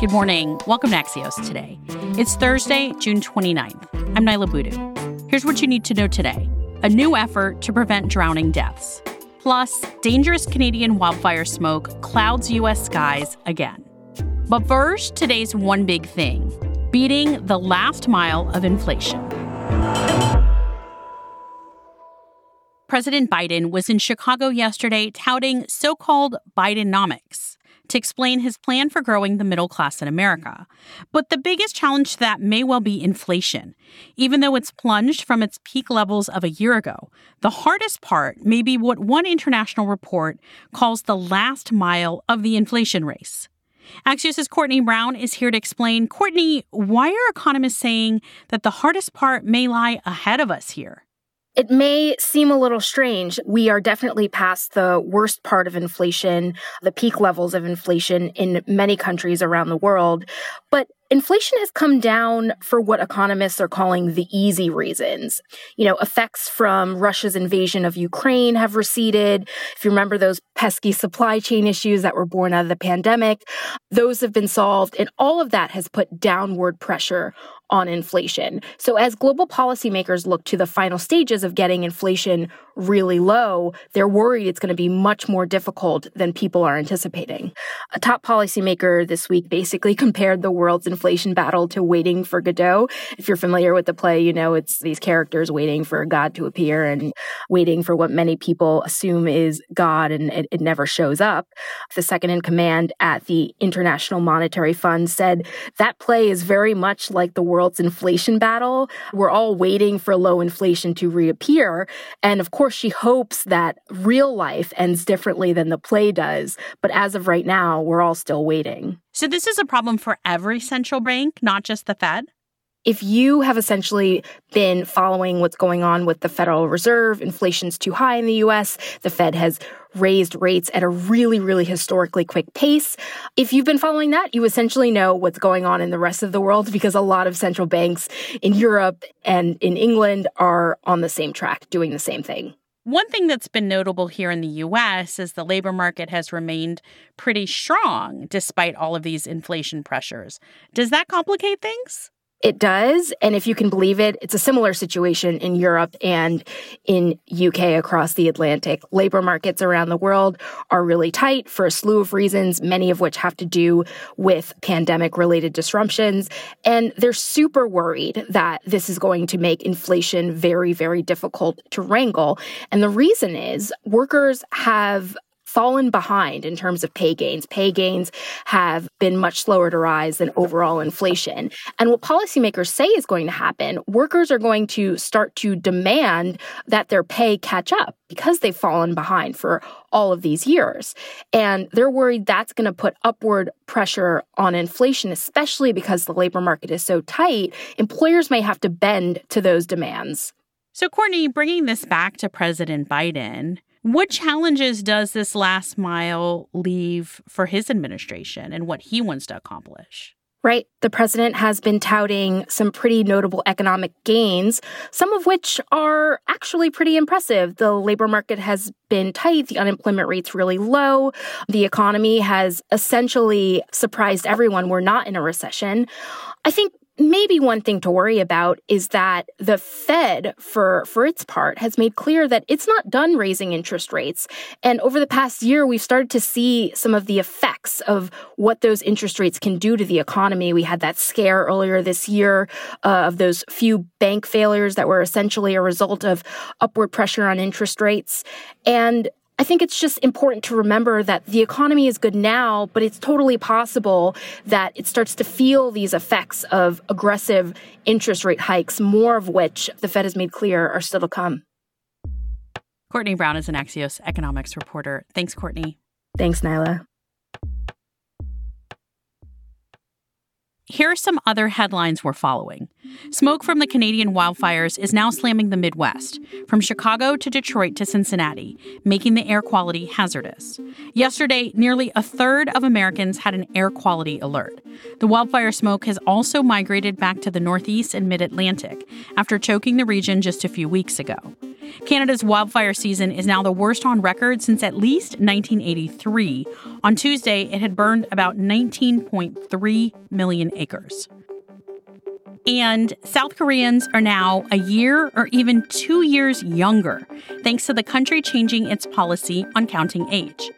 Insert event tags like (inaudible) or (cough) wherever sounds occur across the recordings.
Good morning. Welcome to Axios today. It's Thursday, June 29th. I'm Niala Boodhoo. Here's what you need to know today a new effort to prevent drowning deaths. Plus, dangerous Canadian wildfire smoke clouds U.S. skies again. But first, today's one big thing beating the last mile of inflation. President Biden was in Chicago yesterday touting so called Bidenomics to explain his plan for growing the middle class in America. But the biggest challenge to that may well be inflation. Even though it's plunged from its peak levels of a year ago, the hardest part may be what one international report calls the last mile of the inflation race. Axios' Courtenay Brown is here to explain. Courtenay, why are economists saying that the hardest part may lie ahead of us here? It may seem a little strange. We are definitely past the worst part of inflation, the peak levels of inflation in many countries around the world. But inflation has come down for what economists are calling the easy reasons. You know, effects from Russia's invasion of Ukraine have receded. If you remember those pesky supply chain issues that were born out of the pandemic, those have been solved. And all of that has put downward pressure on inflation. So as global policymakers look to the final stages of getting inflation really low, they're worried it's going to be much more difficult than people are anticipating. A top policymaker this week basically (laughs) compared the world's inflation battle to waiting for Godot. If you're familiar with the play, you know it's these characters waiting for God to appear and waiting for what many people assume is God and it, it never shows up. The second in command at the International Monetary Fund said that play is very much like the world's inflation battle. We're all waiting for low inflation to reappear. And of course, course, she hopes that real life ends differently than the play does. But as of right now, we're all still waiting. So, this is a problem for every central bank, not just the Fed? If you have essentially been following what's going on with the Federal Reserve, inflation's too high in the US, the Fed has raised rates at a really, really historically quick pace. If you've been following that, you essentially know what's going on in the rest of the world (laughs) because a lot of central banks in Europe and in England are on the same track, doing the same thing. One thing that's been notable here in the US is the labor market has remained pretty strong despite all of these inflation pressures. Does that complicate things? It does. And if you can believe it, it's a similar situation in Europe and in UK across the Atlantic. Labor markets around the world are really tight for a slew of reasons, many of which have to do with pandemic related disruptions. And they're super worried that this is going to make inflation very, very difficult to wrangle. And the reason is workers have fallen behind in terms of pay gains. Pay gains have been much slower to rise than overall inflation. And what policymakers say is going to happen, workers are going to start to demand that their pay catch up because they've fallen behind for all of these years. And they're worried that's going to put upward pressure on inflation, especially because the labor market is so tight. Employers may have to bend to those demands. So, Courtenay, bringing this back to President Biden, what challenges does this last mile leave for his administration and what he wants to accomplish? Right. The president has been touting some pretty notable economic gains, some of which are actually pretty impressive. The labor market has been tight, the unemployment rate's really low, the economy has essentially surprised everyone. We're not in a recession. I think maybe one thing to worry about is that the Fed, for, for its part, has made clear that it's not done raising interest rates. And over the past year, we've started to see some of the effects of what those interest rates can do to the economy. We had that scare earlier this year uh, of those few bank failures that were essentially a result of upward pressure on interest rates. And I think it's just important to remember that the economy is good now, but it's totally possible that it starts to feel these effects of aggressive interest rate hikes, more of which the Fed has made clear are still to come. Courtenay Brown is an Axios economics reporter. Thanks, Courtenay. Thanks, Niala. Here are some other headlines we're following. Smoke from the Canadian wildfires is now slamming the Midwest, from Chicago to Detroit to Cincinnati, making the air quality hazardous. Yesterday, nearly a third of Americans had an air quality alert. The wildfire smoke has also migrated back to the Northeast and Mid Atlantic after choking the region just a few weeks ago. Canada's wildfire season is now the worst on record since at least 1983. On Tuesday, it had burned about 19.3 million acres. And South Koreans are now a year or even two years younger, thanks to the country changing its policy on counting age.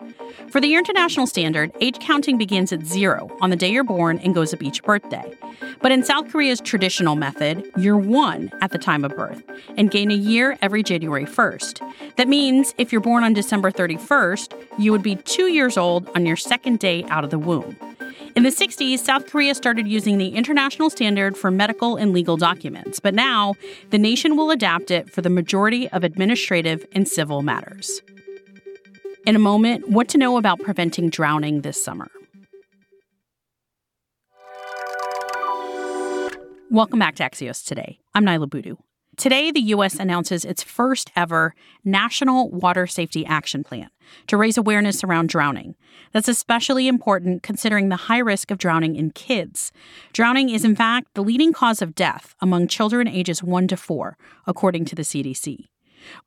For the international standard, age counting begins at zero on the day you're born and goes up each birthday. But in South Korea's traditional method, you're one at the time of birth and gain a year every January 1st. That means if you're born on December 31st, you would be two years old on your second day out of the womb. In the 60s, South Korea started using the international standard for medical and legal documents, but now the nation will adapt it for the majority of administrative and civil matters. In a moment, what to know about preventing drowning this summer. Welcome back to Axios Today. I'm Niala Boodhoo. Today, the U.S. announces its first ever National Water Safety Action Plan to raise awareness around drowning. That's especially important considering the high risk of drowning in kids. Drowning is, in fact, the leading cause of death among children ages 1 to 4, according to the CDC.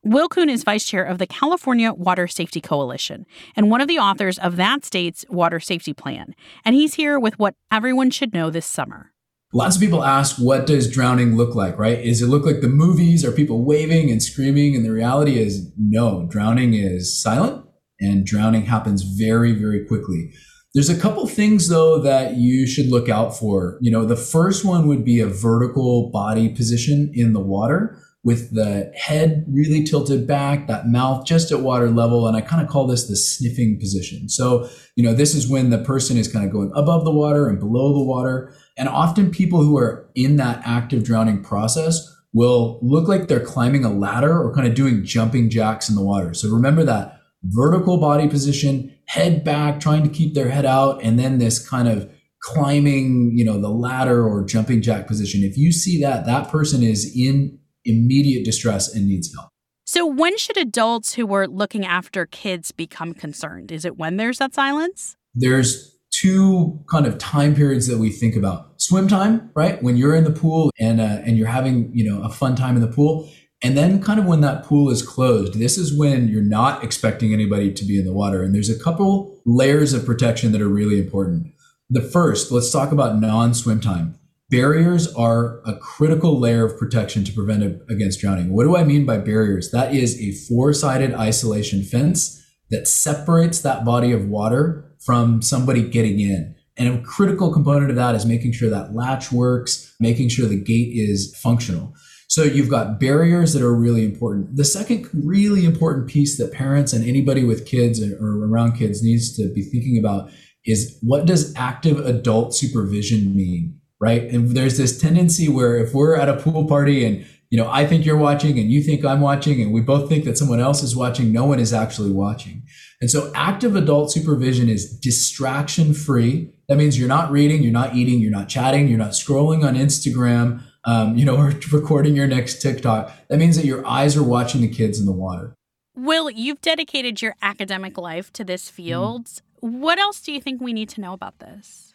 Will Koon is vice chair of the California Water Safety Coalition and one of the authors of that state's water safety plan. And he's here with what everyone should know this summer. Lots of people ask, what does drowning look like, right? Is it look like the movies? Are people waving and screaming? And the reality is, no, drowning is silent and drowning happens very, very quickly. There's a couple things though that you should look out for. You know, the first one would be a vertical body position in the water with the head really tilted back, that mouth just at water level. And I kind of call this the sniffing position. So, you know, this is when the person is kind of going above the water and below the water. And often people who are in that active drowning process will look like they're climbing a ladder or kind of doing jumping jacks in the water. So remember that vertical body position, head back, trying to keep their head out, and then this kind of climbing, you know, the ladder or jumping jack position. If you see that, that person is in immediate distress and needs help. So, when should adults who are looking after kids become concerned? Is it when there's that silence? There's two kind of time periods that we think about. Swim time, right? When you're in the pool and uh, and you're having you know a fun time in the pool, and then kind of when that pool is closed. This is when you're not expecting anybody to be in the water, and there's a couple layers of protection that are really important. The first, let's talk about non-swim time. Barriers are a critical layer of protection to prevent against drowning. What do I mean by barriers? That is a four sided isolation fence that separates that body of water from somebody getting in. And a critical component of that is making sure that latch works, making sure the gate is functional. So you've got barriers that are really important. The second really important piece that parents and anybody with kids or around kids needs to be thinking about is what does active adult supervision mean? Right? And there's this tendency where if we're at a pool party and you know I think you're watching and you think I'm watching and we both think that someone else is watching, no one is actually watching. And so active adult supervision is distraction free. That means you're not reading, you're not eating, you're not chatting, you're not scrolling on Instagram, um, you know, (laughs) or recording your next TikTok. That means that your eyes are watching the kids in the water. Will, you've dedicated your academic life to this field. Mm. What else do you think we need to know about this?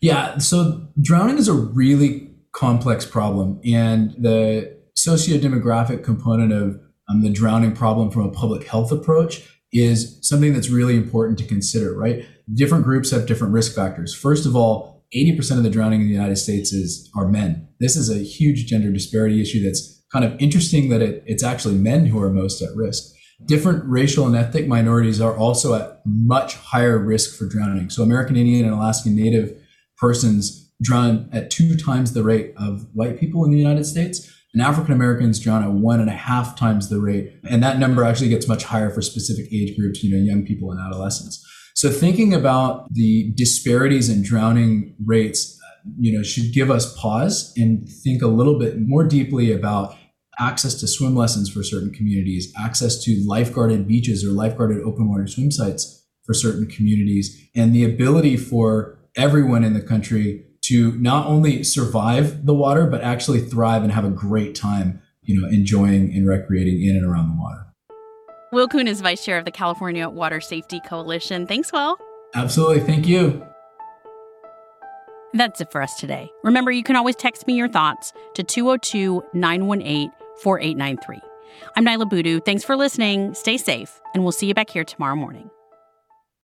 Yeah, so drowning is a really complex problem, and the socio-demographic component of um, the drowning problem from a public health approach is something that's really important to consider, right? Different groups have different risk factors. First of all, 80% of the drowning in the United States is are men. This is a huge gender disparity issue that's kind of interesting that it, it's actually men who are most at risk. Different racial and ethnic minorities are also at much higher risk for drowning. So American Indian and Alaskan Native persons drown at two times the rate of white people in the United States. And African Americans drown at one and a half times the rate. And that number actually gets much higher for specific age groups, you know, young people and adolescents. So thinking about the disparities in drowning rates, you know, should give us pause and think a little bit more deeply about access to swim lessons for certain communities, access to lifeguarded beaches or lifeguarded open water swim sites for certain communities, and the ability for everyone in the country to not only survive the water, but actually thrive and have a great time, you know, enjoying and recreating in and around the water. Will Koon is vice chair of the California Water Safety Coalition. Thanks, Will. Absolutely. Thank you. That's it for us today. Remember, you can always text me your thoughts to 202 918 4893. I'm Niala Boodhoo. Thanks for listening. Stay safe, and we'll see you back here tomorrow morning.